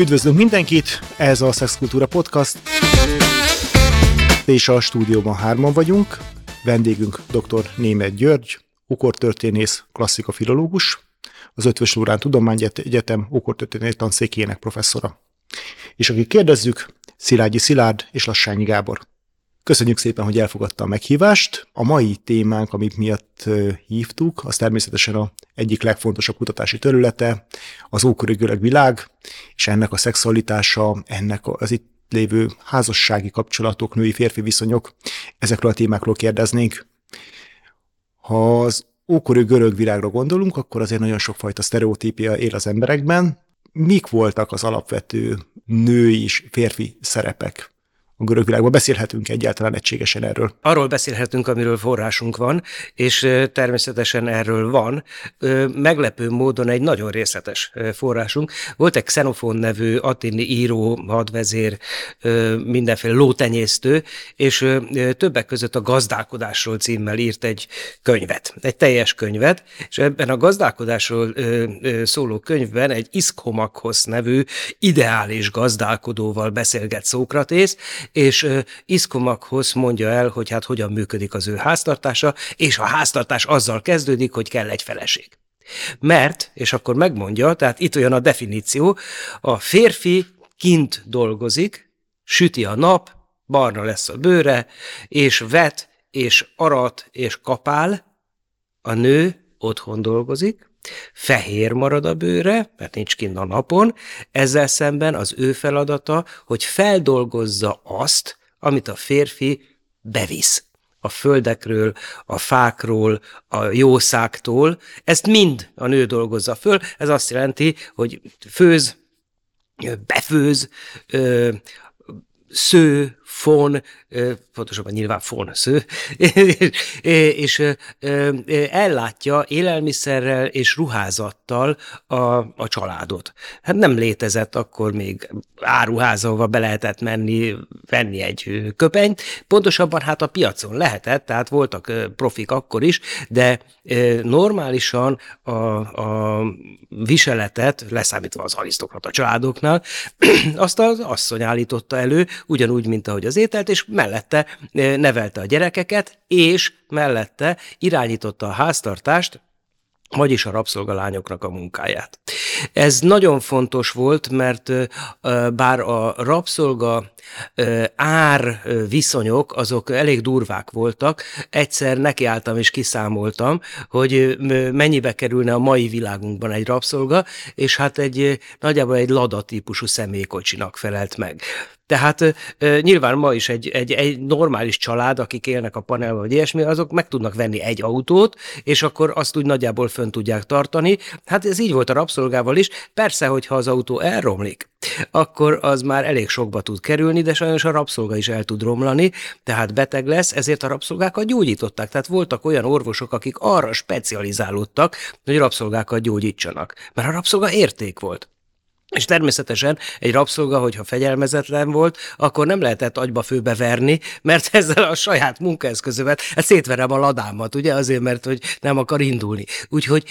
Üdvözlünk mindenkit, ez a Szexkultúra Podcast, és a stúdióban hárman vagyunk. Vendégünk dr. Német György, ukortörténész, klasszikafilológus, az Ötvös Lórán Tudományegyetem ukortörténész tanszékének professzora. És akik kérdezzük, Szilágyi Szilárd és Lassányi Gábor. Köszönjük szépen, hogy elfogadta a meghívást. A mai témánk, amit miatt hívtuk, az természetesen a egyik legfontosabb kutatási területe, az ókori görög világ, és ennek a szexualitása, ennek az itt lévő házassági kapcsolatok, női-férfi viszonyok, ezekről a témákról kérdeznénk. Ha az ókori görög világra gondolunk, akkor azért nagyon sokfajta sztereotípia él az emberekben. Mik voltak az alapvető női és férfi szerepek a görög világban. Beszélhetünk egyáltalán egységesen erről. Arról beszélhetünk, amiről forrásunk van, és természetesen erről van. Meglepő módon egy nagyon részletes forrásunk. Volt egy Xenofon nevű atini író, hadvezér, mindenféle lótenyésztő, és többek között a gazdálkodásról címmel írt egy könyvet, egy teljes könyvet, és ebben a gazdálkodásról szóló könyvben egy Iszkomakhoz nevű ideális gazdálkodóval beszélget Szókratész, és Iszkomakhoz mondja el, hogy hát hogyan működik az ő háztartása, és a háztartás azzal kezdődik, hogy kell egy feleség. Mert, és akkor megmondja, tehát itt olyan a definíció, a férfi kint dolgozik, süti a nap, barna lesz a bőre, és vet, és arat, és kapál, a nő otthon dolgozik, fehér marad a bőre, mert nincs kint a napon, ezzel szemben az ő feladata, hogy feldolgozza azt, amit a férfi bevisz. A földekről, a fákról, a jószáktól, ezt mind a nő dolgozza föl, ez azt jelenti, hogy főz, befőz, sző, fon, pontosabban nyilván fon sző, és ellátja élelmiszerrel és ruházattal a, a családot. Hát nem létezett akkor még áruház, ahova be lehetett menni, venni egy köpenyt, pontosabban hát a piacon lehetett, tehát voltak profik akkor is, de normálisan a, a viseletet, leszámítva az arisztokrata családoknál, azt az asszony állította elő, ugyanúgy, mint ahogy az ételt, és mellette nevelte a gyerekeket, és mellette irányította a háztartást, vagyis a rabszolgalányoknak a munkáját. Ez nagyon fontos volt, mert bár a rabszolga ár viszonyok azok elég durvák voltak, egyszer nekiálltam és kiszámoltam, hogy mennyibe kerülne a mai világunkban egy rabszolga, és hát egy nagyjából egy lada típusú személykocsinak felelt meg. Tehát nyilván ma is egy, egy, egy normális család, akik élnek a panelban, vagy ilyesmi, azok meg tudnak venni egy autót, és akkor azt úgy nagyjából fönn tudják tartani. Hát ez így volt a rabszolgával is. Persze, hogyha az autó elromlik, akkor az már elég sokba tud kerülni, de sajnos a rabszolga is el tud romlani, tehát beteg lesz, ezért a rabszolgákat gyógyították. Tehát voltak olyan orvosok, akik arra specializálódtak, hogy rabszolgákat gyógyítsanak. Mert a rabszolga érték volt. És természetesen egy rabszolga, hogyha fegyelmezetlen volt, akkor nem lehetett agyba főbe verni, mert ezzel a saját munkaeszközövel hát szétverem a ladámat, ugye, azért, mert hogy nem akar indulni. Úgyhogy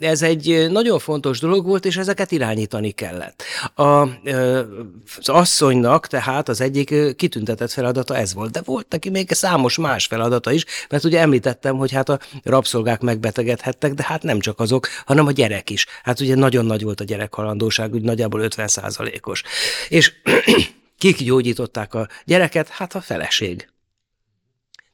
ez egy nagyon fontos dolog volt, és ezeket irányítani kellett. A, az asszonynak tehát az egyik kitüntetett feladata ez volt, de volt neki még számos más feladata is, mert ugye említettem, hogy hát a rabszolgák megbetegedhettek, de hát nem csak azok, hanem a gyerek is. Hát ugye nagyon nagy volt a gyerekhalandóság, nagyjából 50 százalékos. És kik gyógyították a gyereket? Hát a feleség.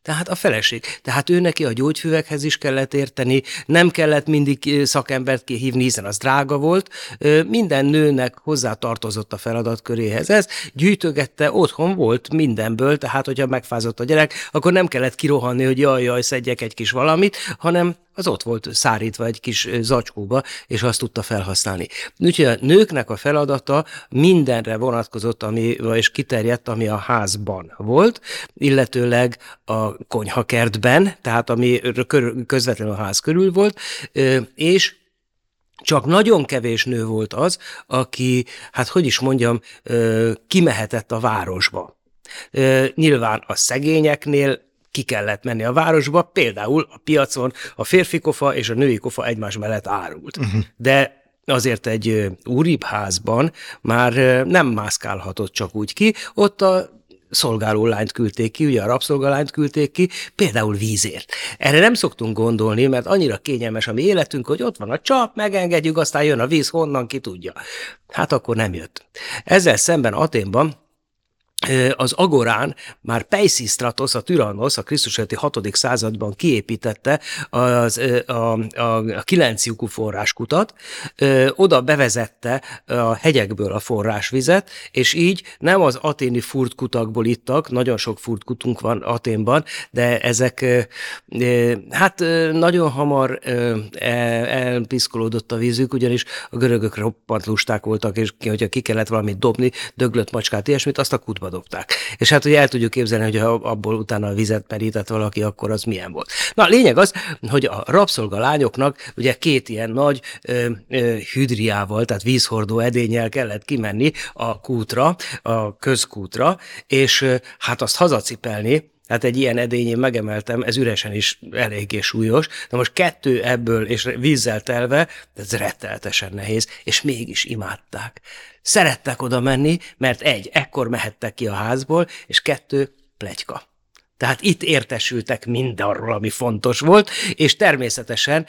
Tehát a feleség. Tehát ő neki a gyógyfüvekhez is kellett érteni, nem kellett mindig szakembert kihívni, hiszen az drága volt. Minden nőnek hozzá tartozott a feladatköréhez. Ez gyűjtögette, otthon volt mindenből, tehát hogyha megfázott a gyerek, akkor nem kellett kirohanni, hogy jaj, jaj, szedjek egy kis valamit, hanem az ott volt szárítva egy kis zacskóba, és azt tudta felhasználni. Úgyhogy a nőknek a feladata mindenre vonatkozott, ami, és kiterjedt, ami a házban volt, illetőleg a konyhakertben, tehát ami közvetlenül a ház körül volt, és csak nagyon kevés nő volt az, aki, hát hogy is mondjam, kimehetett a városba. Nyilván a szegényeknél ki kellett menni a városba, például a piacon a férfi kofa és a női kofa egymás mellett árult. Uh-huh. De azért egy úribb házban már nem mászkálhatott csak úgy ki, ott a szolgáló lányt küldték ki, ugye a rabszolgalányt küldték ki, például vízért. Erre nem szoktunk gondolni, mert annyira kényelmes a mi életünk, hogy ott van a csap, megengedjük, aztán jön a víz, honnan ki tudja. Hát akkor nem jött. Ezzel szemben Aténban az Agorán már Peisistratos, a Tyrannos, a Krisztus előtti 6. században kiépítette az, a, a, a kilenc lyukú forráskutat, oda bevezette a hegyekből a forrásvizet, és így nem az aténi furtkutakból ittak, nagyon sok furtkutunk van Aténban, de ezek hát nagyon hamar elpiszkolódott a vízük, ugyanis a görögök roppant lusták voltak, és hogyha ki kellett valamit dobni, döglött macskát, ilyesmit, azt a kutba dobták. És hát ugye el tudjuk képzelni, hogy ha abból utána a vizet merített valaki, akkor az milyen volt. Na, a lényeg az, hogy a rabszolga lányoknak ugye két ilyen nagy ö, ö, hüdriával, tehát vízhordó edényel kellett kimenni a kútra, a közkútra, és ö, hát azt hazacipelni, tehát egy ilyen edényén megemeltem, ez üresen is eléggé súlyos, de most kettő ebből és vízzel telve, ez retteltesen nehéz, és mégis imádták. Szerettek oda menni, mert egy, ekkor mehettek ki a házból, és kettő, plegyka. Tehát itt értesültek mindarról, ami fontos volt, és természetesen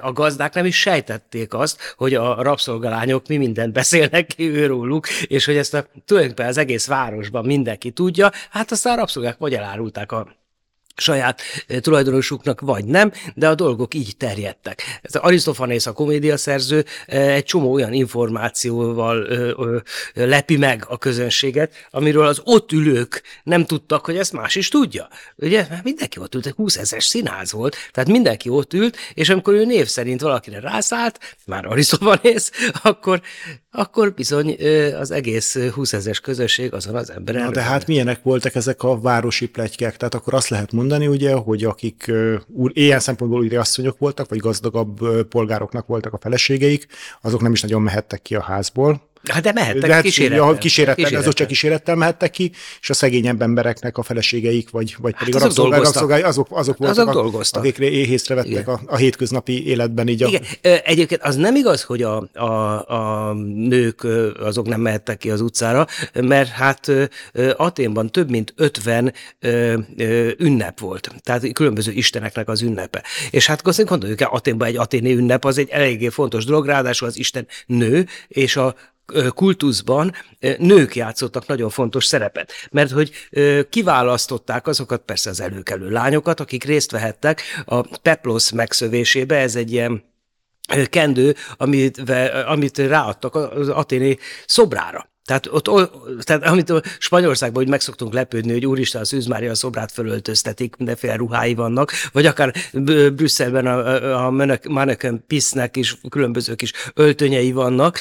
a gazdák nem is sejtették azt, hogy a rabszolgalányok mi mindent beszélnek ki őróluk, és hogy ezt a, tulajdonképpen az egész városban mindenki tudja, hát aztán a rabszolgák vagy elárulták a saját tulajdonosuknak, vagy nem, de a dolgok így terjedtek. Ez Arisztofanész, a komédiaszerző egy csomó olyan információval lepi meg a közönséget, amiről az ott ülők nem tudtak, hogy ezt más is tudja. Ugye, mert mindenki ott ült, egy 20 ezer színház volt, tehát mindenki ott ült, és amikor ő név szerint valakire rászállt, már Arisztofanész, akkor, akkor bizony az egész 20 ezeres közösség azon az emberen. Na, de hát milyenek voltak ezek a városi pletykek? Tehát akkor azt lehet mondani, ugye, hogy akik ilyen szempontból úri asszonyok voltak, vagy gazdagabb polgároknak voltak a feleségeik, azok nem is nagyon mehettek ki a házból, Hát de mehettek de hát, kísérettel. Ja, kísérettel, kísérettel. azok csak kísérettel mehettek ki, és a szegényebb embereknek a feleségeik, vagy, vagy pedig hát a rabszolgái, azok, azok voltak, azok dolgoztak. akik éhészre vettek a, a hétköznapi életben. Így a... Igen. Egyébként az nem igaz, hogy a, a, a nők azok nem mehettek ki az utcára, mert hát Aténban több mint 50 ünnep volt, tehát különböző isteneknek az ünnepe. És hát azt gondoljuk el, Aténban egy aténi ünnep az egy eléggé fontos dolog, ráadásul az Isten nő, és a kultuszban nők játszottak nagyon fontos szerepet, mert hogy kiválasztották azokat persze az előkelő lányokat, akik részt vehettek a Peplos megszövésébe, ez egy ilyen kendő, amit, amit ráadtak az aténi szobrára. Tehát, ott, tehát amit Spanyolországban hogy megszoktunk lepődni, hogy úristen, a Szűz Mária szobrát fölöltöztetik, mindenféle ruhái vannak, vagy akár Brüsszelben a, a Mannequin Pisznek is különböző kis öltönyei vannak,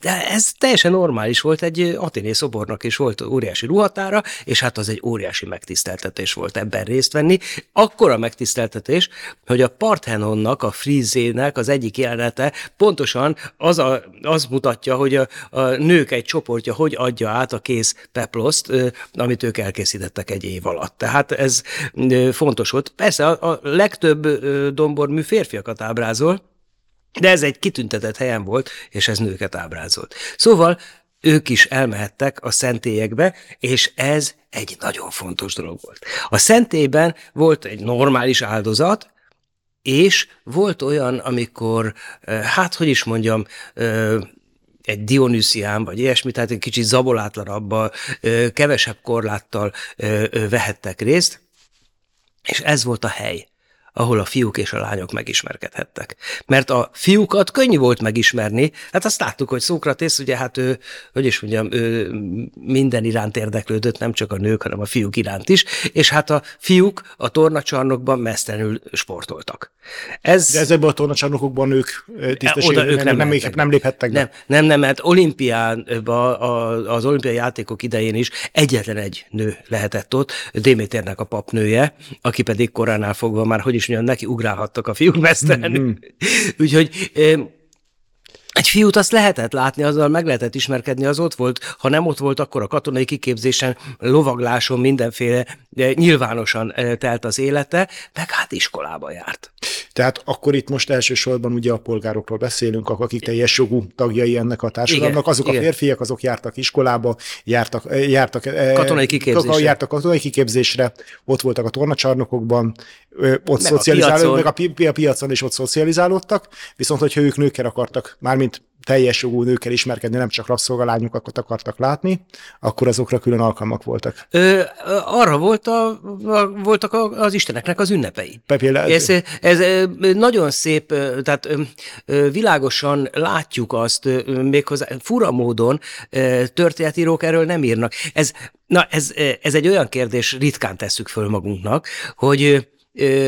de ez teljesen normális volt, egy Aténé szobornak is volt óriási ruhatára, és hát az egy óriási megtiszteltetés volt ebben részt venni. Akkora megtiszteltetés, hogy a Parthenonnak, a Frízének az egyik jelenete pontosan az, a, az mutatja, hogy a a nők egy csoportja hogy adja át a kész peploszt, amit ők elkészítettek egy év alatt. Tehát ez fontos volt. Persze a, a legtöbb dombormű férfiakat ábrázol, de ez egy kitüntetett helyen volt, és ez nőket ábrázolt. Szóval ők is elmehettek a szentélyekbe, és ez egy nagyon fontos dolog volt. A szentélyben volt egy normális áldozat, és volt olyan, amikor, hát hogy is mondjam, egy Dionüsián, vagy ilyesmi, tehát egy kicsit zabolátlanabb, kevesebb korláttal vehettek részt, és ez volt a hely ahol a fiúk és a lányok megismerkedhettek. Mert a fiúkat könnyű volt megismerni, hát azt láttuk, hogy Szókratész, ugye hát ő, hogy is mondjam, ő minden iránt érdeklődött, nem csak a nők, hanem a fiúk iránt is, és hát a fiúk a tornacsarnokban mesztelenül sportoltak. Ez, De ezekben a tornacsarnokokban ők tisztességben nem, nem, nem, nem léphettek be? Nem, nem, nem mert olimpiánban, az olimpiai játékok idején is egyetlen egy nő lehetett ott, Déméternek a papnője, aki pedig koránál fogva már, hogy is mondjam, neki ugrálhattak a fiúk mesztelenül. Mm-hmm. Úgyhogy egy fiút azt lehetett látni, azzal meg lehetett ismerkedni, az ott volt. Ha nem ott volt, akkor a katonai kiképzésen, lovagláson mindenféle de nyilvánosan eh, telt az élete, meg hát iskolába járt. Tehát akkor itt most elsősorban ugye a polgárokról beszélünk, akik teljes jogú tagjai ennek a társadalomnak. Azok igen. a férfiak, azok jártak iskolába, jártak, eh, jártak eh, katonai kiképzésre. Jártak katonai kiképzésre, ott voltak a tornacsarnokokban, ott szocializálódtak, a, piacon. a piacon is ott szocializálódtak, viszont hogyha ők nőkkel akartak, mármint teljes jogú nőkkel ismerkedni, nem csak rabszolgalányokat akartak látni, akkor azokra külön alkalmak voltak. Ö, arra volt a, a, voltak az isteneknek az ünnepei. Például... Ez, ez nagyon szép, tehát világosan látjuk azt, méghozzá fura módon történetírók erről nem írnak. Ez, na, ez, ez egy olyan kérdés, ritkán tesszük föl magunknak, hogy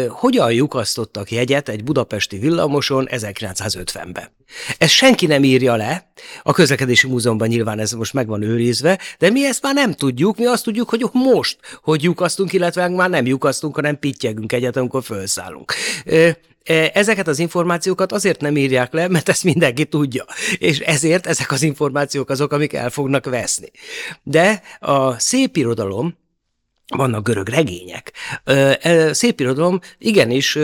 hogyan lyukasztottak jegyet egy budapesti villamoson 1950-ben. Ezt senki nem írja le, a közlekedési múzeumban nyilván ez most meg van őrizve, de mi ezt már nem tudjuk, mi azt tudjuk, hogy most, hogy lyukasztunk, illetve már nem lyukasztunk, hanem pittyegünk egyet, amikor felszállunk. Ezeket az információkat azért nem írják le, mert ezt mindenki tudja, és ezért ezek az információk azok, amik el fognak veszni. De a szép irodalom, vannak görög regények. E, szép irodalom igenis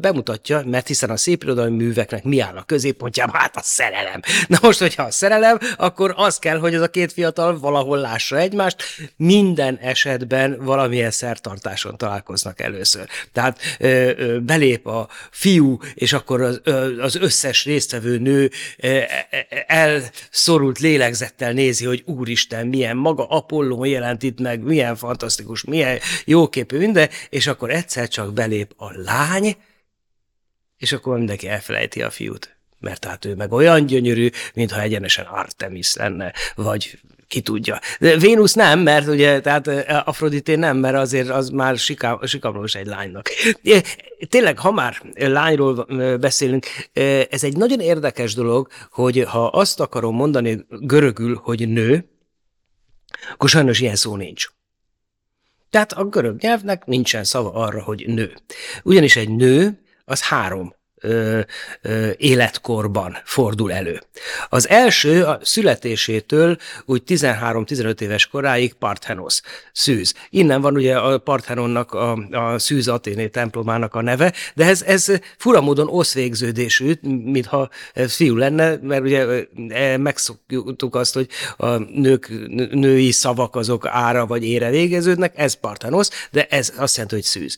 bemutatja, mert hiszen a szép irodalmi műveknek mi áll a középpontjában? Hát a szerelem. Na most, hogyha a szerelem, akkor az kell, hogy ez a két fiatal valahol lássa egymást. Minden esetben valamilyen szertartáson találkoznak először. Tehát belép a fiú, és akkor az, összes résztvevő nő elszorult lélegzettel nézi, hogy úristen, milyen maga Apolló jelent itt meg, milyen fantasztikus szimpatikus, milyen jóképű minden, és akkor egyszer csak belép a lány, és akkor mindenki elfelejti a fiút. Mert hát ő meg olyan gyönyörű, mintha egyenesen Artemis lenne, vagy ki tudja. De Vénusz nem, mert ugye, tehát Afrodité nem, mert azért az már sikamlós egy lánynak. Tényleg, ha már lányról beszélünk, ez egy nagyon érdekes dolog, hogy ha azt akarom mondani görögül, hogy nő, akkor sajnos ilyen szó nincs. Tehát a görög nyelvnek nincsen szava arra, hogy nő. Ugyanis egy nő az három ö, ö, életkorban fordul elő. Az első a születésétől úgy 13-15 éves koráig Parthenos, szűz. Innen van ugye a Parthenonnak a, a szűz Aténé templomának a neve, de ez, ez fura módon oszvégződésű, mintha ez fiú lenne, mert ugye e, megszoktuk azt, hogy a nők, női szavak azok ára vagy ére végeződnek, ez Parthenos, de ez azt jelenti, hogy szűz.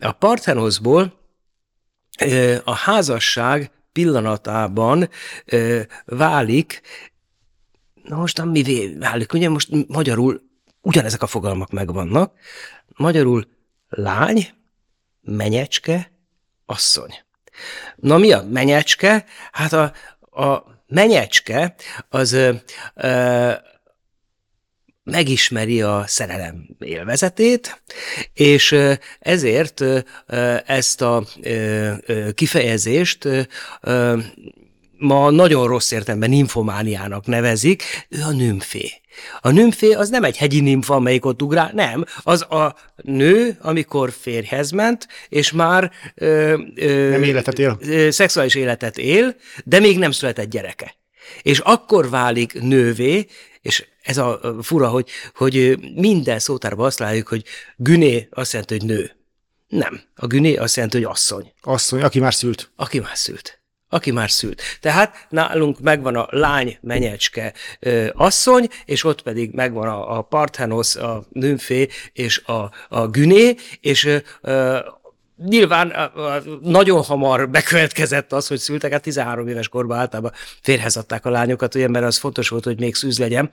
A Parthenosból a házasság pillanatában válik, na most mi válik? Ugye most magyarul ugyanezek a fogalmak megvannak. Magyarul lány, menyecske, asszony. Na mi a menyecske? Hát a, a menyecske az ö, ö, megismeri a szerelem élvezetét, és ezért ezt a kifejezést ma nagyon rossz értelemben nymfomániának nevezik, ő a nymfé. A nymfé az nem egy hegyi nymfa, amelyik ott ugrál, nem. Az a nő, amikor férjhez ment, és már ö, ö, nem életet él. Ö, szexuális életet él, de még nem született gyereke. És akkor válik nővé, és ez a fura, hogy, hogy minden szótárban azt látjuk, hogy güné azt jelenti, hogy nő. Nem. A güné azt jelenti, hogy asszony. Asszony, aki már szült. Aki már szült. Aki már szült. Tehát nálunk megvan a lány menyecske ö, asszony, és ott pedig megvan a, a parthenos, a nőmfé és a, a güné, és ö, Nyilván nagyon hamar bekövetkezett az, hogy szültek, hát 13 éves korban általában férhez adták a lányokat, ugye, mert az fontos volt, hogy még szűz legyen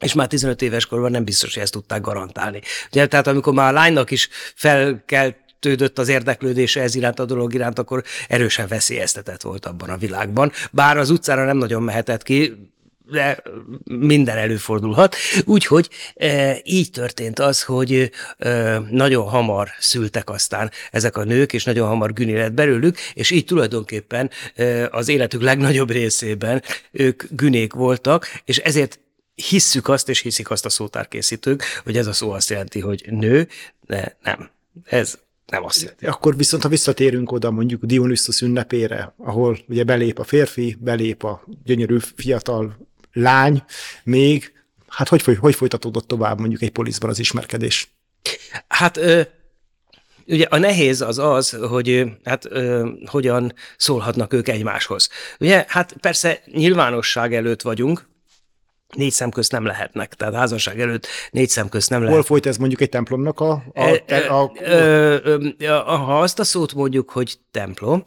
és már 15 éves korban nem biztos, hogy ezt tudták garantálni. Ugye, tehát amikor már a lánynak is felkelt tődött az érdeklődése ez iránt a dolog iránt, akkor erősen veszélyeztetett volt abban a világban. Bár az utcára nem nagyon mehetett ki, de minden előfordulhat. Úgyhogy e, így történt az, hogy e, nagyon hamar szültek aztán ezek a nők, és nagyon hamar Güni lett belőlük, és így tulajdonképpen e, az életük legnagyobb részében ők Günék voltak, és ezért hisszük azt, és hiszik azt a szótárkészítők, hogy ez a szó azt jelenti, hogy nő, de nem. Ez nem azt jelenti. Akkor viszont, ha visszatérünk oda mondjuk Dionysus ünnepére, ahol ugye belép a férfi, belép a gyönyörű fiatal lány, még, hát hogy, hogy folytatódott tovább mondjuk egy poliszban az ismerkedés? Hát ö, ugye a nehéz az az, hogy hát ö, hogyan szólhatnak ők egymáshoz. Ugye, hát persze nyilvánosság előtt vagyunk, négy szem közt nem lehetnek, tehát házasság előtt négy szem közt nem lehet. Hol folyt ez mondjuk egy templomnak a... a, a, a... Ha azt a szót mondjuk, hogy templom,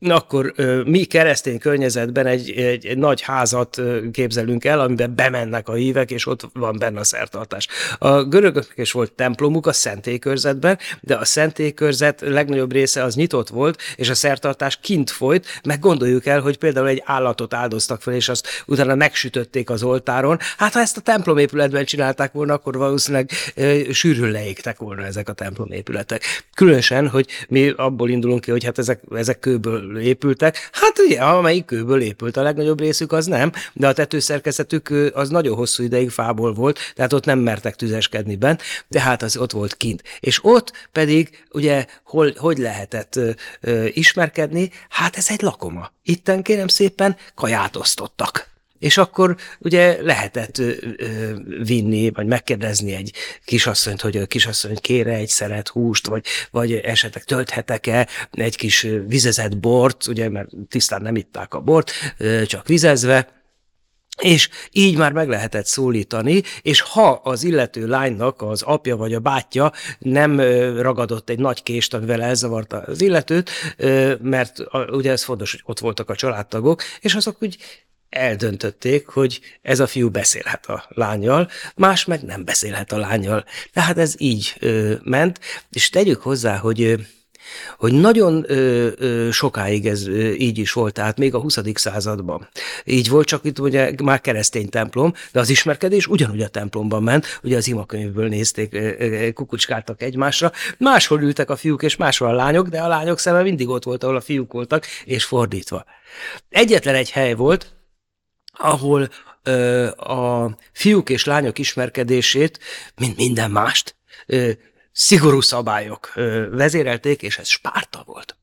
akkor mi keresztény környezetben egy, egy, egy nagy házat képzelünk el, amiben bemennek a hívek, és ott van benne a szertartás. A görögöknek is volt templomuk a szentélykörzetben, de a szentélkörzet legnagyobb része az nyitott volt, és a szertartás kint folyt, meg gondoljuk el, hogy például egy állatot áldoztak fel, és azt utána megsütötték az oltáron. Hát ha ezt a templomépületben csinálták volna, akkor valószínűleg e, sűrűn leégtek volna ezek a templomépületek. Különösen, hogy mi abból indulunk ki, hogy hát ezek, ezek kőből épültek. Hát ugye, amelyik kőből épült, a legnagyobb részük az nem, de a tetőszerkezetük az nagyon hosszú ideig fából volt, tehát ott nem mertek tüzeskedni bent, de hát az ott volt kint. És ott pedig ugye hol, hogy lehetett ö, ö, ismerkedni? Hát ez egy lakoma. Itten kérem szépen kaját osztottak. És akkor ugye lehetett ö, ö, vinni, vagy megkérdezni egy kisasszonyt, hogy a kisasszony kére egy szeret húst, vagy, vagy esetleg tölthetek-e egy kis vizezett bort, ugye, mert tisztán nem itták a bort, ö, csak vizezve, és így már meg lehetett szólítani, és ha az illető lánynak az apja vagy a bátyja nem ragadott egy nagy kést, amivel elzavarta az illetőt, mert ugye ez fontos, hogy ott voltak a családtagok, és azok úgy eldöntötték, hogy ez a fiú beszélhet a lányjal, más meg nem beszélhet a lányjal. Tehát ez így ö, ment, és tegyük hozzá, hogy hogy nagyon ö, ö, sokáig ez ö, így is volt, tehát még a 20. században. Így volt, csak itt ugye már keresztény templom, de az ismerkedés ugyanúgy a templomban ment, ugye az imakönyvből nézték, ö, ö, kukucskáltak egymásra, máshol ültek a fiúk és máshol a lányok, de a lányok szeme mindig ott volt, ahol a fiúk voltak, és fordítva. Egyetlen egy hely volt, ahol ö, a fiúk és lányok ismerkedését, mint minden mást, ö, szigorú szabályok vezérelték, és ez Spárta volt.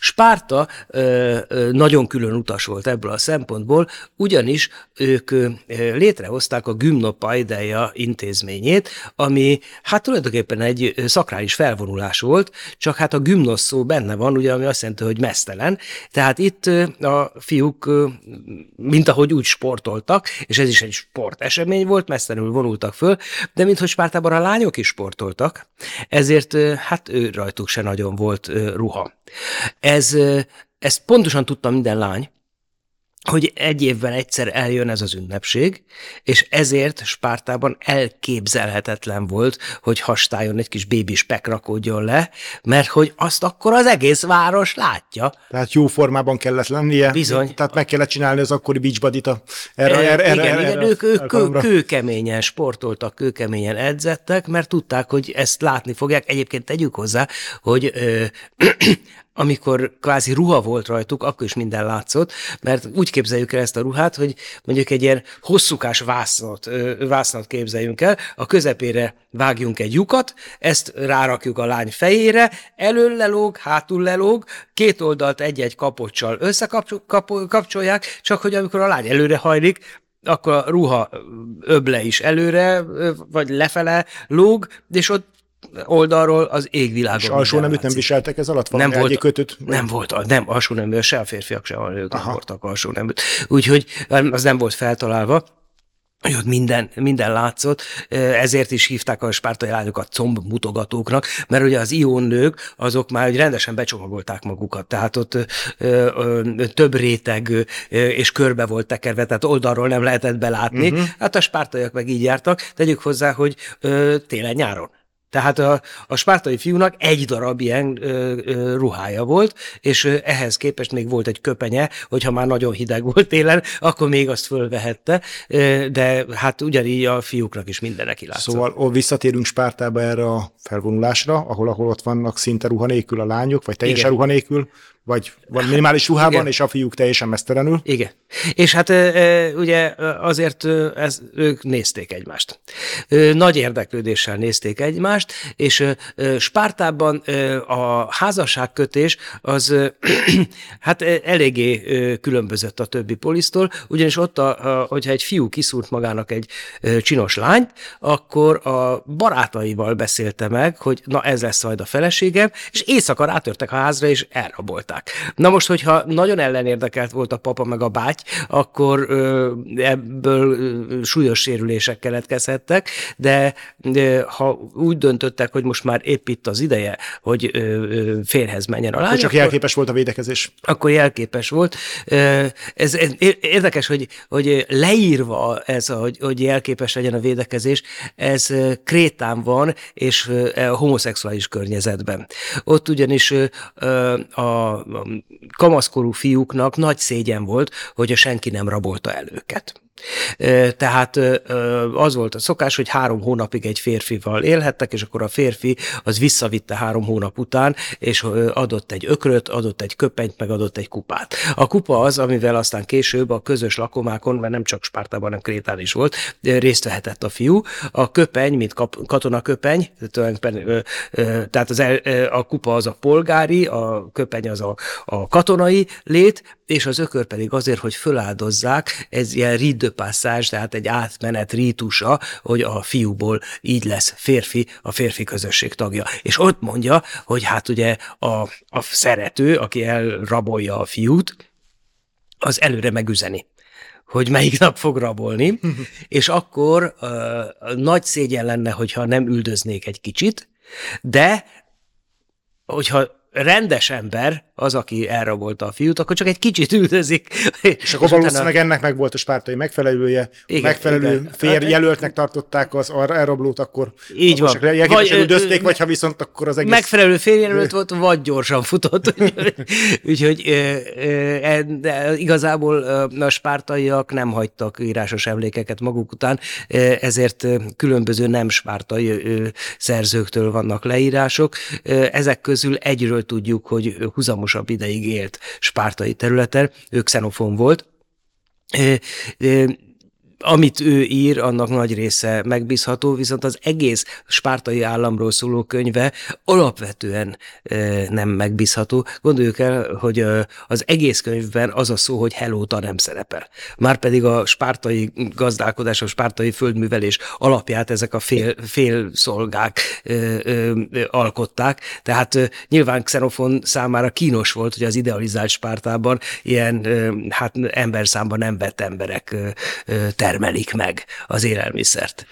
Spárta nagyon külön utas volt ebből a szempontból, ugyanis ők létrehozták a Gymnopaideia intézményét, ami hát tulajdonképpen egy szakrális felvonulás volt, csak hát a gymnos szó benne van, ugye, ami azt jelenti, hogy mesztelen. Tehát itt a fiúk, mint ahogy úgy sportoltak, és ez is egy sportesemény volt, mesztelenül vonultak föl, de minthogy Spártában a lányok is sportoltak, ezért hát ő rajtuk se nagyon volt ruha. Ez, ezt pontosan tudta minden lány, hogy egy évben egyszer eljön ez az ünnepség, és ezért Spártában elképzelhetetlen volt, hogy hastáljon egy kis bébi spek rakódjon le, mert hogy azt akkor az egész város látja. Tehát jó formában kellett lennie. Bizony. Tehát meg kellett csinálni az akkori beachbody a erre, e, erre, igen, erre, igen, erre, ők, ők kő, kőkeményen sportoltak, kőkeményen edzettek, mert tudták, hogy ezt látni fogják. Egyébként tegyük hozzá, hogy ö, amikor kvázi ruha volt rajtuk, akkor is minden látszott, mert úgy képzeljük el ezt a ruhát, hogy mondjuk egy ilyen hosszúkás vásznat, vásznat képzeljünk el, a közepére vágjunk egy lyukat, ezt rárakjuk a lány fejére, elől lelóg, hátul lelóg, két oldalt egy-egy kapocsal összekapcsolják, csak hogy amikor a lány előre hajlik, akkor a ruha öble is előre, vagy lefele lóg, és ott oldalról az égvilágon. És alsó neműt nem viseltek ez alatt? Nem volt, kötőt? nem volt, nem alsó nemű, se a férfiak, se a nők nem voltak alsó neműt. Úgyhogy az nem volt feltalálva hogy ott minden, minden látszott, ezért is hívták a spártai lányokat comb mutogatóknak, mert ugye az ión nők, azok már hogy rendesen becsomagolták magukat, tehát ott ö, ö, több réteg ö, és körbe volt tekerve, tehát oldalról nem lehetett belátni, uh-huh. hát a spártaiak meg így jártak, tegyük hozzá, hogy télen-nyáron. Tehát a, a spártai fiúnak egy darab ilyen ö, ö, ruhája volt, és ehhez képest még volt egy köpenye, hogyha már nagyon hideg volt télen, akkor még azt fölvehette, de hát ugyanígy a fiúknak is mindenek látszott. Szóval visszatérünk Spártába erre a felvonulásra, ahol, ahol ott vannak szinte ruha nélkül a lányok, vagy teljesen Igen. ruha nélkül, vagy van minimális ruhában, Igen. és a fiúk teljesen mesztelenül. Igen. És hát ugye azért ez, ők nézték egymást. Nagy érdeklődéssel nézték egymást, és Spártában a házasságkötés az hát eléggé különbözött a többi polisztól, ugyanis ott, a, a, hogyha egy fiú kiszúrt magának egy csinos lányt, akkor a barátaival beszélte meg, hogy na ez lesz majd a feleségem, és éjszaka rátörtek a házra, és elrabolták. Na most, hogyha nagyon ellenérdekelt volt a papa meg a báty, akkor ebből súlyos sérülések keletkezhettek, de ha úgy döntöttek, hogy most már épp itt az ideje, hogy férhez menjen a lány, Hogy csak jelképes volt a védekezés. akkor jelképes volt. Ez, ez érdekes, hogy, hogy leírva ez, hogy, hogy jelképes legyen a védekezés, ez Krétán van, és a homoszexuális környezetben. Ott ugyanis a kamaszkorú fiúknak nagy szégyen volt, hogy a senki nem rabolta el őket. Tehát az volt a szokás, hogy három hónapig egy férfival élhettek, és akkor a férfi az visszavitte három hónap után, és adott egy ökröt, adott egy köpenyt, meg adott egy kupát. A kupa az, amivel aztán később a közös lakomákon, mert nem csak Spártában, hanem Krétán is volt, részt vehetett a fiú. A köpeny, mint katonaköpeny, tehát az el, a kupa az a polgári, a köpeny az a, a katonai lét, és az ökör pedig azért, hogy föláldozzák, ez ilyen passage, tehát egy átmenet rítusa, hogy a fiúból így lesz férfi, a férfi közösség tagja. És ott mondja, hogy hát ugye a, a szerető, aki elrabolja a fiút, az előre megüzeni hogy melyik nap fog rabolni, és akkor uh, nagy szégyen lenne, hogyha nem üldöznék egy kicsit, de hogyha rendes ember, az, aki elrabolta a fiút, akkor csak egy kicsit üldözik. És akkor valószínűleg utána... ennek meg volt a spártai megfelelője, igen, megfelelő igen. férjelöltnek tartották az elrablót, akkor, Így akkor van. Vagy, üldözték, vagy ha viszont akkor az egész... Megfelelő férjelölt volt, vagy gyorsan futott. Úgyhogy de igazából a spártaiak nem hagytak írásos emlékeket maguk után, ezért különböző nem spártai szerzőktől vannak leírások. Ezek közül egyről tudjuk, hogy huzamosabb ideig élt spártai területen, ő xenofon volt, amit ő ír, annak nagy része megbízható, viszont az egész spártai államról szóló könyve alapvetően nem megbízható. Gondoljuk el, hogy az egész könyvben az a szó, hogy helóta nem szerepel. Márpedig a spártai gazdálkodás, a spártai földművelés alapját ezek a fél, fél szolgák ö, ö, alkották, tehát nyilván Xenofon számára kínos volt, hogy az idealizált Spártában ilyen hát emberszámban nem vett emberek termelik meg az élelmiszert.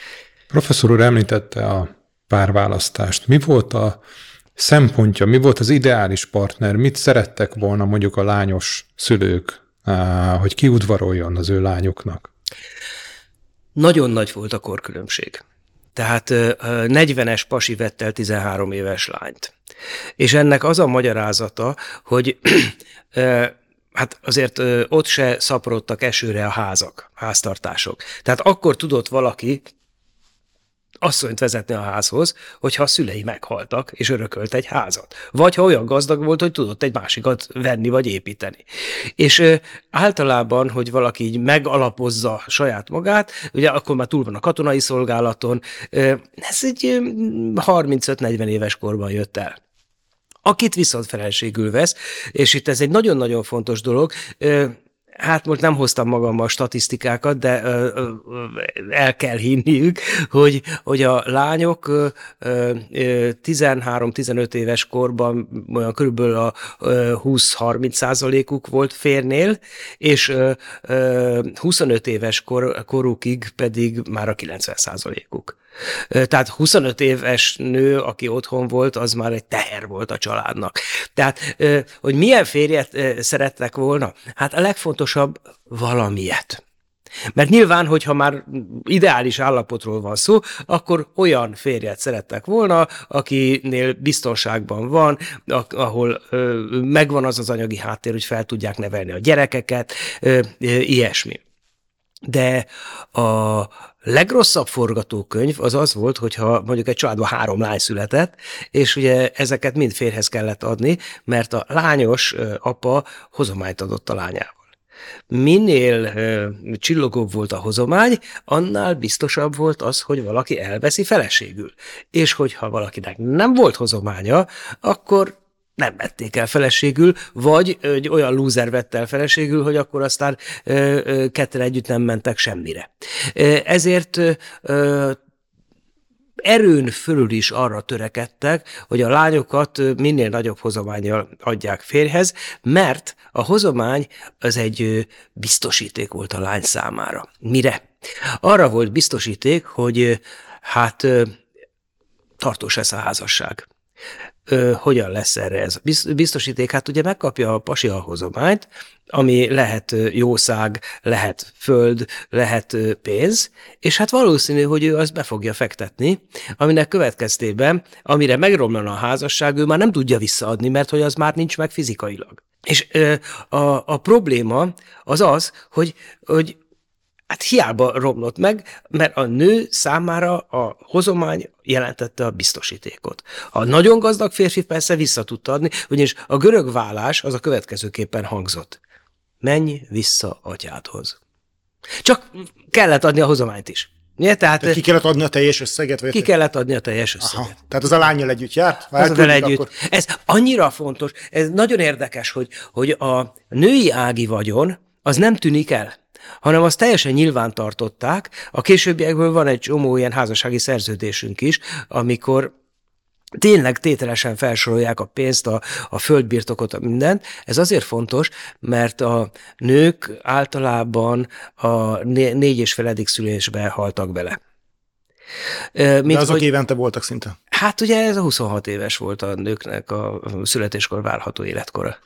Professzor úr említette a párválasztást. Mi volt a szempontja, mi volt az ideális partner, mit szerettek volna mondjuk a lányos szülők, hogy kiudvaroljon az ő lányoknak? Nagyon nagy volt a korkülönbség. Tehát 40-es pasi vett el 13 éves lányt. És ennek az a magyarázata, hogy hát azért ö, ott se szaporodtak esőre a házak, háztartások. Tehát akkor tudott valaki asszonyt vezetni a házhoz, hogyha a szülei meghaltak, és örökölt egy házat. Vagy ha olyan gazdag volt, hogy tudott egy másikat venni, vagy építeni. És ö, általában, hogy valaki így megalapozza saját magát, ugye akkor már túl van a katonai szolgálaton, ö, ez egy 35-40 éves korban jött el akit viszont feleségül vesz, és itt ez egy nagyon-nagyon fontos dolog, Hát most nem hoztam magammal statisztikákat, de ö, ö, el kell hinniük, hogy, hogy a lányok 13-15 éves korban olyan körülbelül a 20-30 százalékuk volt férnél, és ö, ö, 25 éves kor, korukig pedig már a 90 százalékuk. Tehát 25 éves nő, aki otthon volt, az már egy teher volt a családnak. Tehát, hogy milyen férjet szerettek volna? Hát a legfontosabb valamilyet. Mert nyilván, hogyha már ideális állapotról van szó, akkor olyan férjet szerettek volna, akinél biztonságban van, ahol megvan az az anyagi háttér, hogy fel tudják nevelni a gyerekeket, ilyesmi. De a legrosszabb forgatókönyv az az volt, hogyha mondjuk egy családban három lány született, és ugye ezeket mind férhez kellett adni, mert a lányos apa hozományt adott a lányával. Minél csillogóbb volt a hozomány, annál biztosabb volt az, hogy valaki elveszi feleségül. És hogyha valakinek nem volt hozománya, akkor nem vették el feleségül, vagy egy olyan lúzer vett el feleségül, hogy akkor aztán ketten együtt nem mentek semmire. Ezért erőn fölül is arra törekedtek, hogy a lányokat minél nagyobb hozományjal adják férhez, mert a hozomány az egy biztosíték volt a lány számára. Mire? Arra volt biztosíték, hogy hát tartós lesz a házasság ö, hogyan lesz erre ez? Biztosíték, hát ugye megkapja a pasi alhozományt, ami lehet jószág, lehet föld, lehet pénz, és hát valószínű, hogy ő azt be fogja fektetni, aminek következtében, amire megromlana a házasság, ő már nem tudja visszaadni, mert hogy az már nincs meg fizikailag. És ö, a, a probléma az az, hogy, hogy Hát hiába romlott meg, mert a nő számára a hozomány jelentette a biztosítékot. A nagyon gazdag férfi persze vissza tudta adni, ugyanis a görög vállás az a következőképpen hangzott. Menj vissza atyádhoz. Csak kellett adni a hozományt is. Ugye? Tehát, Tehát ki kellett adni a teljes összeget? Vagy ki kellett adni a teljes összeget. Aha. Tehát az a lányjal együtt járt? Az együtt. Akkor... Ez annyira fontos, ez nagyon érdekes, hogy, hogy a női ági vagyon az nem tűnik el hanem azt teljesen nyilván tartották. A későbbiekből van egy csomó ilyen házassági szerződésünk is, amikor tényleg tételesen felsorolják a pénzt, a, a földbirtokot, a mindent. Ez azért fontos, mert a nők általában a négy és feledik szülésbe haltak bele. Mint, De azok hogy, évente voltak szinte? Hát ugye ez a 26 éves volt a nőknek a születéskor várható életkora.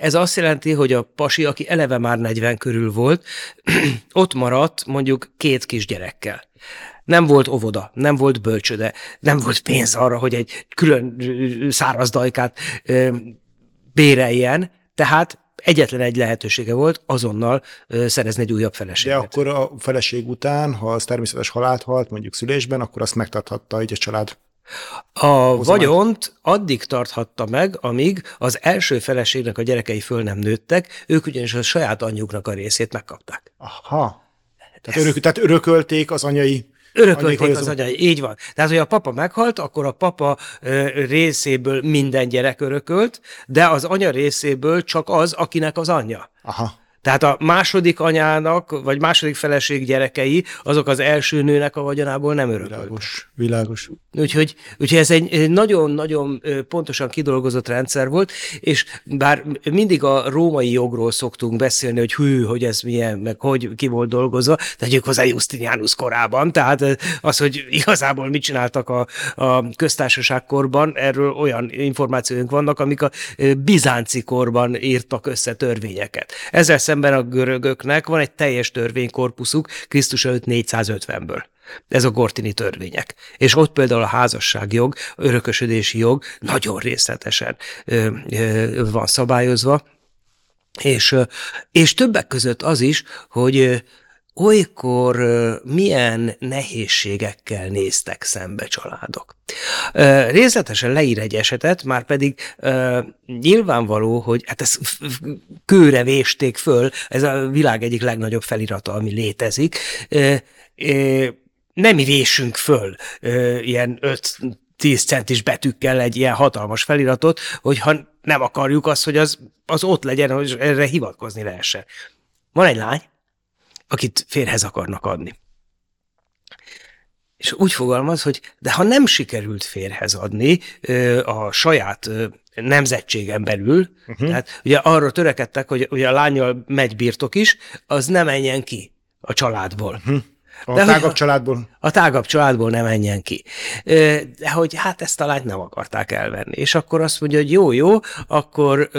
Ez azt jelenti, hogy a pasi, aki eleve már 40 körül volt, ott maradt mondjuk két kisgyerekkel. Nem volt óvoda, nem volt bölcsöde, nem volt pénz arra, hogy egy külön száraz dajkát béreljen, tehát egyetlen egy lehetősége volt azonnal szerezni egy újabb feleséget. De akkor a feleség után, ha az természetes halált halt, mondjuk szülésben, akkor azt megtarthatta egy a család a vagyont addig tarthatta meg, amíg az első feleségnek a gyerekei föl nem nőttek, ők ugyanis a saját anyjuknak a részét megkapták. Aha. Tehát, örök, tehát örökölték az anyai Örökölték az anyai, így van. Tehát, hogy a papa meghalt, akkor a papa részéből minden gyerek örökölt, de az anya részéből csak az, akinek az anyja. Aha. Tehát a második anyának, vagy második feleség gyerekei, azok az első nőnek a vagyonából nem örököltek. Világos, világos. Úgyhogy, úgyhogy ez egy nagyon-nagyon pontosan kidolgozott rendszer volt, és bár mindig a római jogról szoktunk beszélni, hogy hű, hogy ez milyen, meg hogy ki volt dolgozva, tegyük hozzá Justinianus korában, tehát az, hogy igazából mit csináltak a, a köztársaságkorban, erről olyan információink vannak, amik a bizánci korban írtak össze törvényeket. Ezzel szemben a görögöknek van egy teljes törvénykorpuszuk Krisztus előtt 450-ből. Ez a gortini törvények. És ott például a házasságjog, örökösödési jog nagyon részletesen ö, ö, van szabályozva, és, és többek között az is, hogy olykor milyen nehézségekkel néztek szembe családok. Részletesen leír egy esetet, már pedig nyilvánvaló, hogy hát ezt kőre vésték föl, ez a világ egyik legnagyobb felirata, ami létezik. Nem vésünk föl ilyen 5 10 centis betűkkel egy ilyen hatalmas feliratot, hogyha nem akarjuk azt, hogy az, az ott legyen, hogy erre hivatkozni lehessen. Van egy lány, akit férhez akarnak adni. És úgy fogalmaz, hogy de ha nem sikerült férhez adni a saját nemzetségen belül, uh-huh. tehát ugye arra törekedtek, hogy ugye a lányjal megy birtok is, az nem menjen ki a családból. Uh-huh. A de tágabb hogy, családból? A tágabb családból nem menjen ki. De hogy hát ezt a lányt nem akarták elvenni. És akkor azt mondja, hogy jó, jó, akkor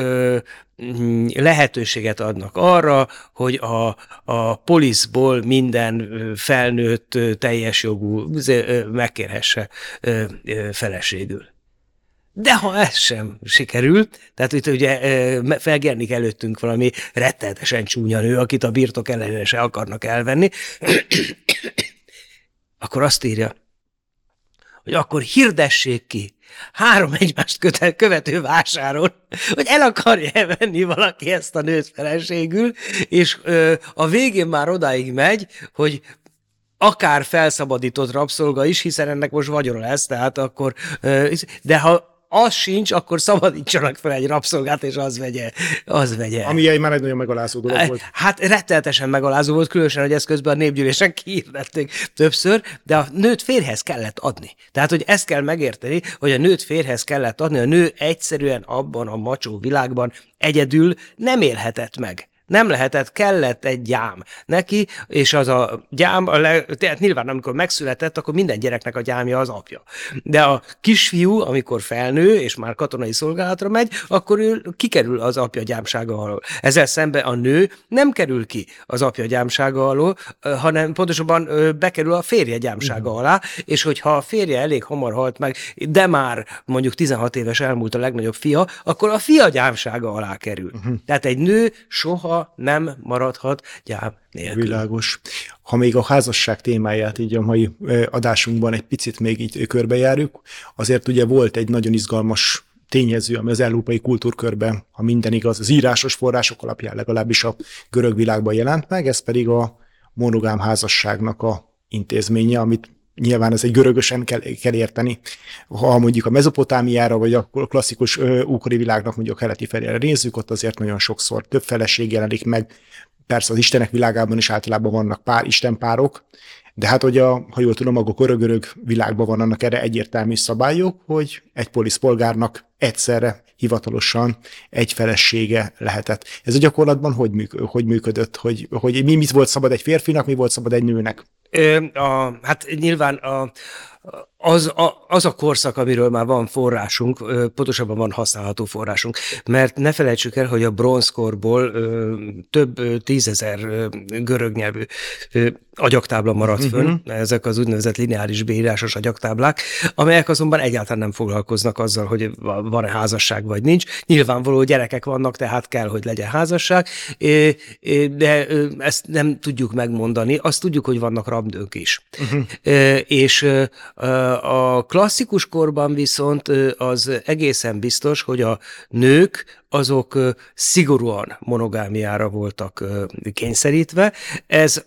mm, lehetőséget adnak arra, hogy a, a poliszból minden felnőtt teljes jogú megkérhesse feleségül. De ha ez sem sikerül, tehát itt ugye felgernik előttünk valami rettenetesen csúnya nő, akit a birtok ellenére se akarnak elvenni, akkor azt írja, hogy akkor hirdessék ki három egymást kötel, követő vásáron, hogy el akarja venni valaki ezt a nőt feleségül, és ö, a végén már odáig megy, hogy akár felszabadított rabszolga is, hiszen ennek most vagyona lesz, tehát akkor, de ha az sincs, akkor szabadítsanak fel egy rabszolgát, és az vegye. Az vegye. Ami már egy nagyon megalázó dolog volt. Hát rettenetesen megalázó volt, különösen, hogy ezt közben a népgyűlésen kiirdették többször, de a nőt férhez kellett adni. Tehát, hogy ezt kell megérteni, hogy a nőt férhez kellett adni, a nő egyszerűen abban a macsó világban egyedül nem élhetett meg. Nem lehetett, kellett egy gyám neki, és az a gyám, a le, tehát nyilván amikor megszületett, akkor minden gyereknek a gyámja az apja. De a kisfiú, amikor felnő, és már katonai szolgálatra megy, akkor ő kikerül az apja gyámsága alól. Ezzel szemben a nő nem kerül ki az apja gyámsága alól, hanem pontosabban bekerül a férje gyámsága alá, és hogyha a férje elég hamar halt meg, de már mondjuk 16 éves elmúlt a legnagyobb fia, akkor a fia gyámsága alá kerül. Uh-huh. Tehát egy nő soha nem maradhat gyám nélkül. Világos. Ha még a házasság témáját így a mai adásunkban egy picit még így körbejárjuk, azért ugye volt egy nagyon izgalmas tényező, ami az európai kultúrkörben, ha minden igaz, az írásos források alapján legalábbis a görög világban jelent meg, ez pedig a monogám házasságnak a intézménye, amit nyilván ez egy görögösen kell, kell érteni. Ha mondjuk a mezopotámiára, vagy a klasszikus ókori világnak mondjuk a keleti felére nézzük, ott azért nagyon sokszor több feleség jelenik meg. Persze az istenek világában is általában vannak pár istenpárok, de hát, a, ha jól tudom, akkor görög világban van annak erre egyértelmű szabályok, hogy egy poliszpolgárnak egyszerre hivatalosan egy felesége lehetett. Ez a gyakorlatban hogy, műk- hogy működött? Hogy, hogy mi mit volt szabad egy férfinak, mi volt szabad egy nőnek? Ö, a, hát nyilván a, az a, az a korszak, amiről már van forrásunk, pontosabban van használható forrásunk, mert ne felejtsük el, hogy a bronzkorból több tízezer görög nyelvű agyaktábla maradt fönn, uh-huh. ezek az úgynevezett lineáris beírásos agyaktáblák, amelyek azonban egyáltalán nem foglalkoznak azzal, hogy van-e házasság vagy nincs. Nyilvánvaló gyerekek vannak, tehát kell, hogy legyen házasság, de ezt nem tudjuk megmondani. Azt tudjuk, hogy vannak rabnők is. Uh-huh. És a klasszikus korban viszont az egészen biztos, hogy a nők azok szigorúan monogámiára voltak kényszerítve. Ez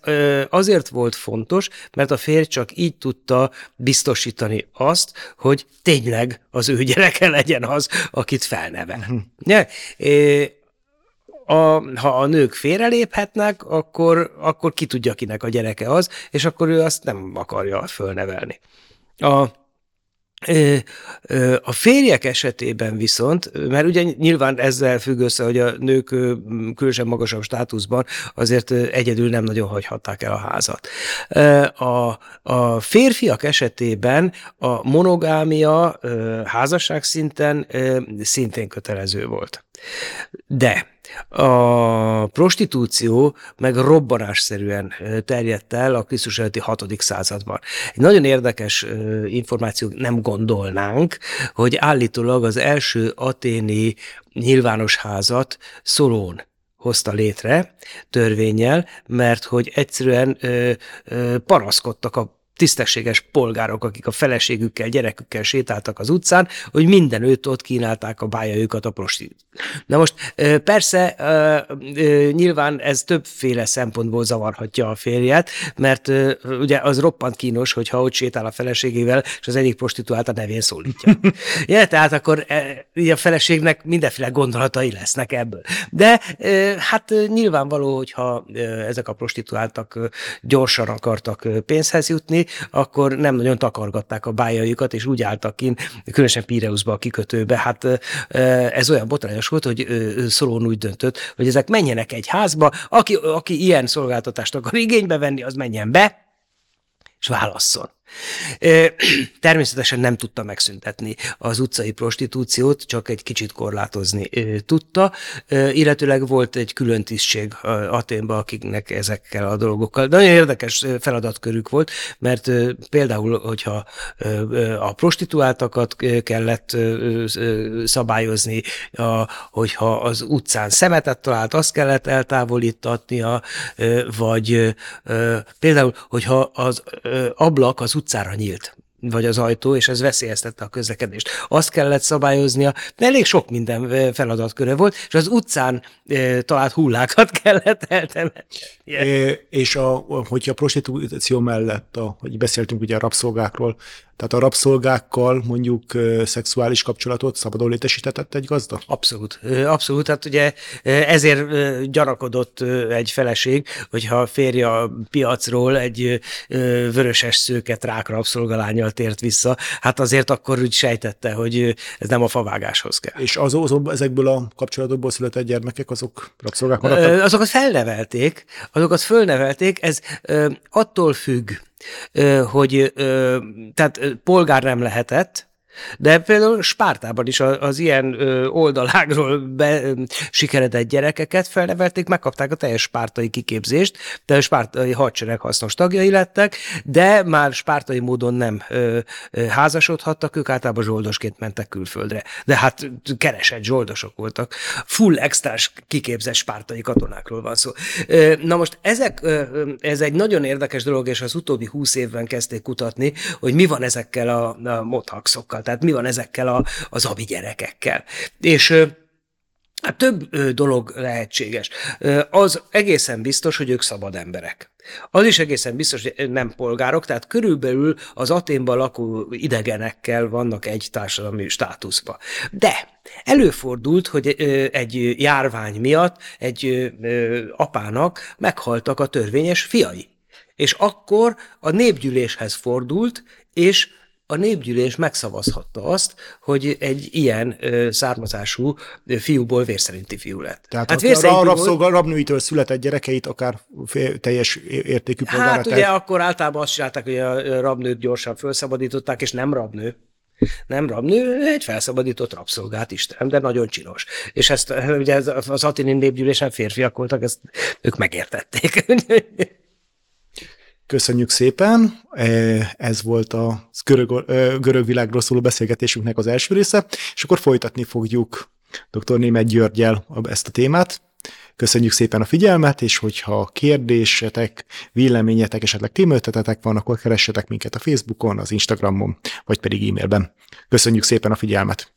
azért volt fontos, mert a férj csak így tudta biztosítani azt, hogy tényleg az ő gyereke legyen az, akit felnevel. Uh-huh. Ja? a, ha a nők félreléphetnek, akkor, akkor ki tudja, kinek a gyereke az, és akkor ő azt nem akarja fölnevelni. A, a férjek esetében viszont, mert ugye nyilván ezzel függ össze, hogy a nők különösen magasabb státuszban azért egyedül nem nagyon hagyhatták el a házat. A, a férfiak esetében a monogámia házasság szinten szintén kötelező volt. De a prostitúció meg robbanásszerűen terjedt el a Krisztus előtti 6. században. Egy nagyon érdekes információ, nem gondolnánk, hogy állítólag az első aténi nyilvános házat Szolón hozta létre törvényel, mert hogy egyszerűen ö, ö, panaszkodtak a tisztességes polgárok, akik a feleségükkel, gyerekükkel sétáltak az utcán, hogy mindenütt ott kínálták a bájajukat a prostitút. Na most persze nyilván ez többféle szempontból zavarhatja a férjet, mert ugye az roppant kínos, hogyha ott sétál a feleségével, és az egyik prostituált a nevén szólítja. ja, tehát akkor a feleségnek mindenféle gondolatai lesznek ebből. De hát nyilvánvaló, hogyha ezek a prostituáltak gyorsan akartak pénzhez jutni, akkor nem nagyon takargatták a bájaikat, és úgy álltak ki, különösen Pireuszba a kikötőbe. Hát ez olyan botrányos volt, hogy Szolón úgy döntött, hogy ezek menjenek egy házba, aki, aki ilyen szolgáltatást akar igénybe venni, az menjen be, és válasszon. Természetesen nem tudta megszüntetni az utcai prostitúciót, csak egy kicsit korlátozni tudta, illetőleg volt egy külön tisztség Aténban, akiknek ezekkel a dolgokkal. Nagyon érdekes feladatkörük volt, mert például, hogyha a prostituáltakat kellett szabályozni, hogyha az utcán szemetet talált, azt kellett eltávolítatnia, vagy például, hogyha az ablak az utcára nyílt, vagy az ajtó, és ez veszélyeztette a közlekedést. Azt kellett szabályoznia, elég sok minden feladatköre volt, és az utcán e, talált hullákat kellett eltemetni. É, és a, hogyha a prostitúció mellett, a, hogy beszéltünk ugye a rabszolgákról, tehát a rabszolgákkal mondjuk szexuális kapcsolatot szabadon létesítetett egy gazda? Abszolút. Abszolút. Hát ugye ezért gyanakodott egy feleség, hogyha a férje a piacról egy vöröses szőket rák rabszolgalányjal tért vissza, hát azért akkor úgy sejtette, hogy ez nem a favágáshoz kell. És az, az ezekből a kapcsolatokból született gyermekek, azok rabszolgák maradtak? Azokat felnevelték, azokat fölnevelték, ez attól függ, hogy tehát polgár nem lehetett, de például Spártában is az ilyen oldalágról be sikeredett gyerekeket felnevelték, megkapták a teljes spártai kiképzést, a spártai hadsereg hasznos tagjai lettek, de már spártai módon nem házasodhattak, ők általában zsoldosként mentek külföldre. De hát keresett zsoldosok voltak. Full extrás kiképzett spártai katonákról van szó. Na most ezek, ez egy nagyon érdekes dolog, és az utóbbi húsz évben kezdték kutatni, hogy mi van ezekkel a, a mothaxokkal tehát mi van ezekkel a, az abi gyerekekkel. És Hát több dolog lehetséges. Az egészen biztos, hogy ők szabad emberek. Az is egészen biztos, hogy nem polgárok, tehát körülbelül az Aténban lakó idegenekkel vannak egy társadalmi státuszba. De előfordult, hogy egy járvány miatt egy apának meghaltak a törvényes fiai. És akkor a népgyűléshez fordult, és a népgyűlés megszavazhatta azt, hogy egy ilyen származású fiúból vérszerinti fiú lett. Tehát hát a rabszolga, rabnőitől született gyerekeit akár teljes értékű polgára. Hát ugye akkor általában azt csinálták, hogy a rabnőt gyorsan felszabadították, és nem rabnő, nem rabnő, egy felszabadított rabszolgát Isten, de nagyon csinos. És ezt ugye az atini népgyűlésen férfiak voltak, ezt ők megértették. Köszönjük szépen, e, ez volt a görög, görög szóló beszélgetésünknek az első része, és akkor folytatni fogjuk dr. Német Györgyel ezt a témát. Köszönjük szépen a figyelmet, és hogyha kérdésetek, véleményetek, esetleg témöltetetek van, akkor keressetek minket a Facebookon, az Instagramon, vagy pedig e-mailben. Köszönjük szépen a figyelmet!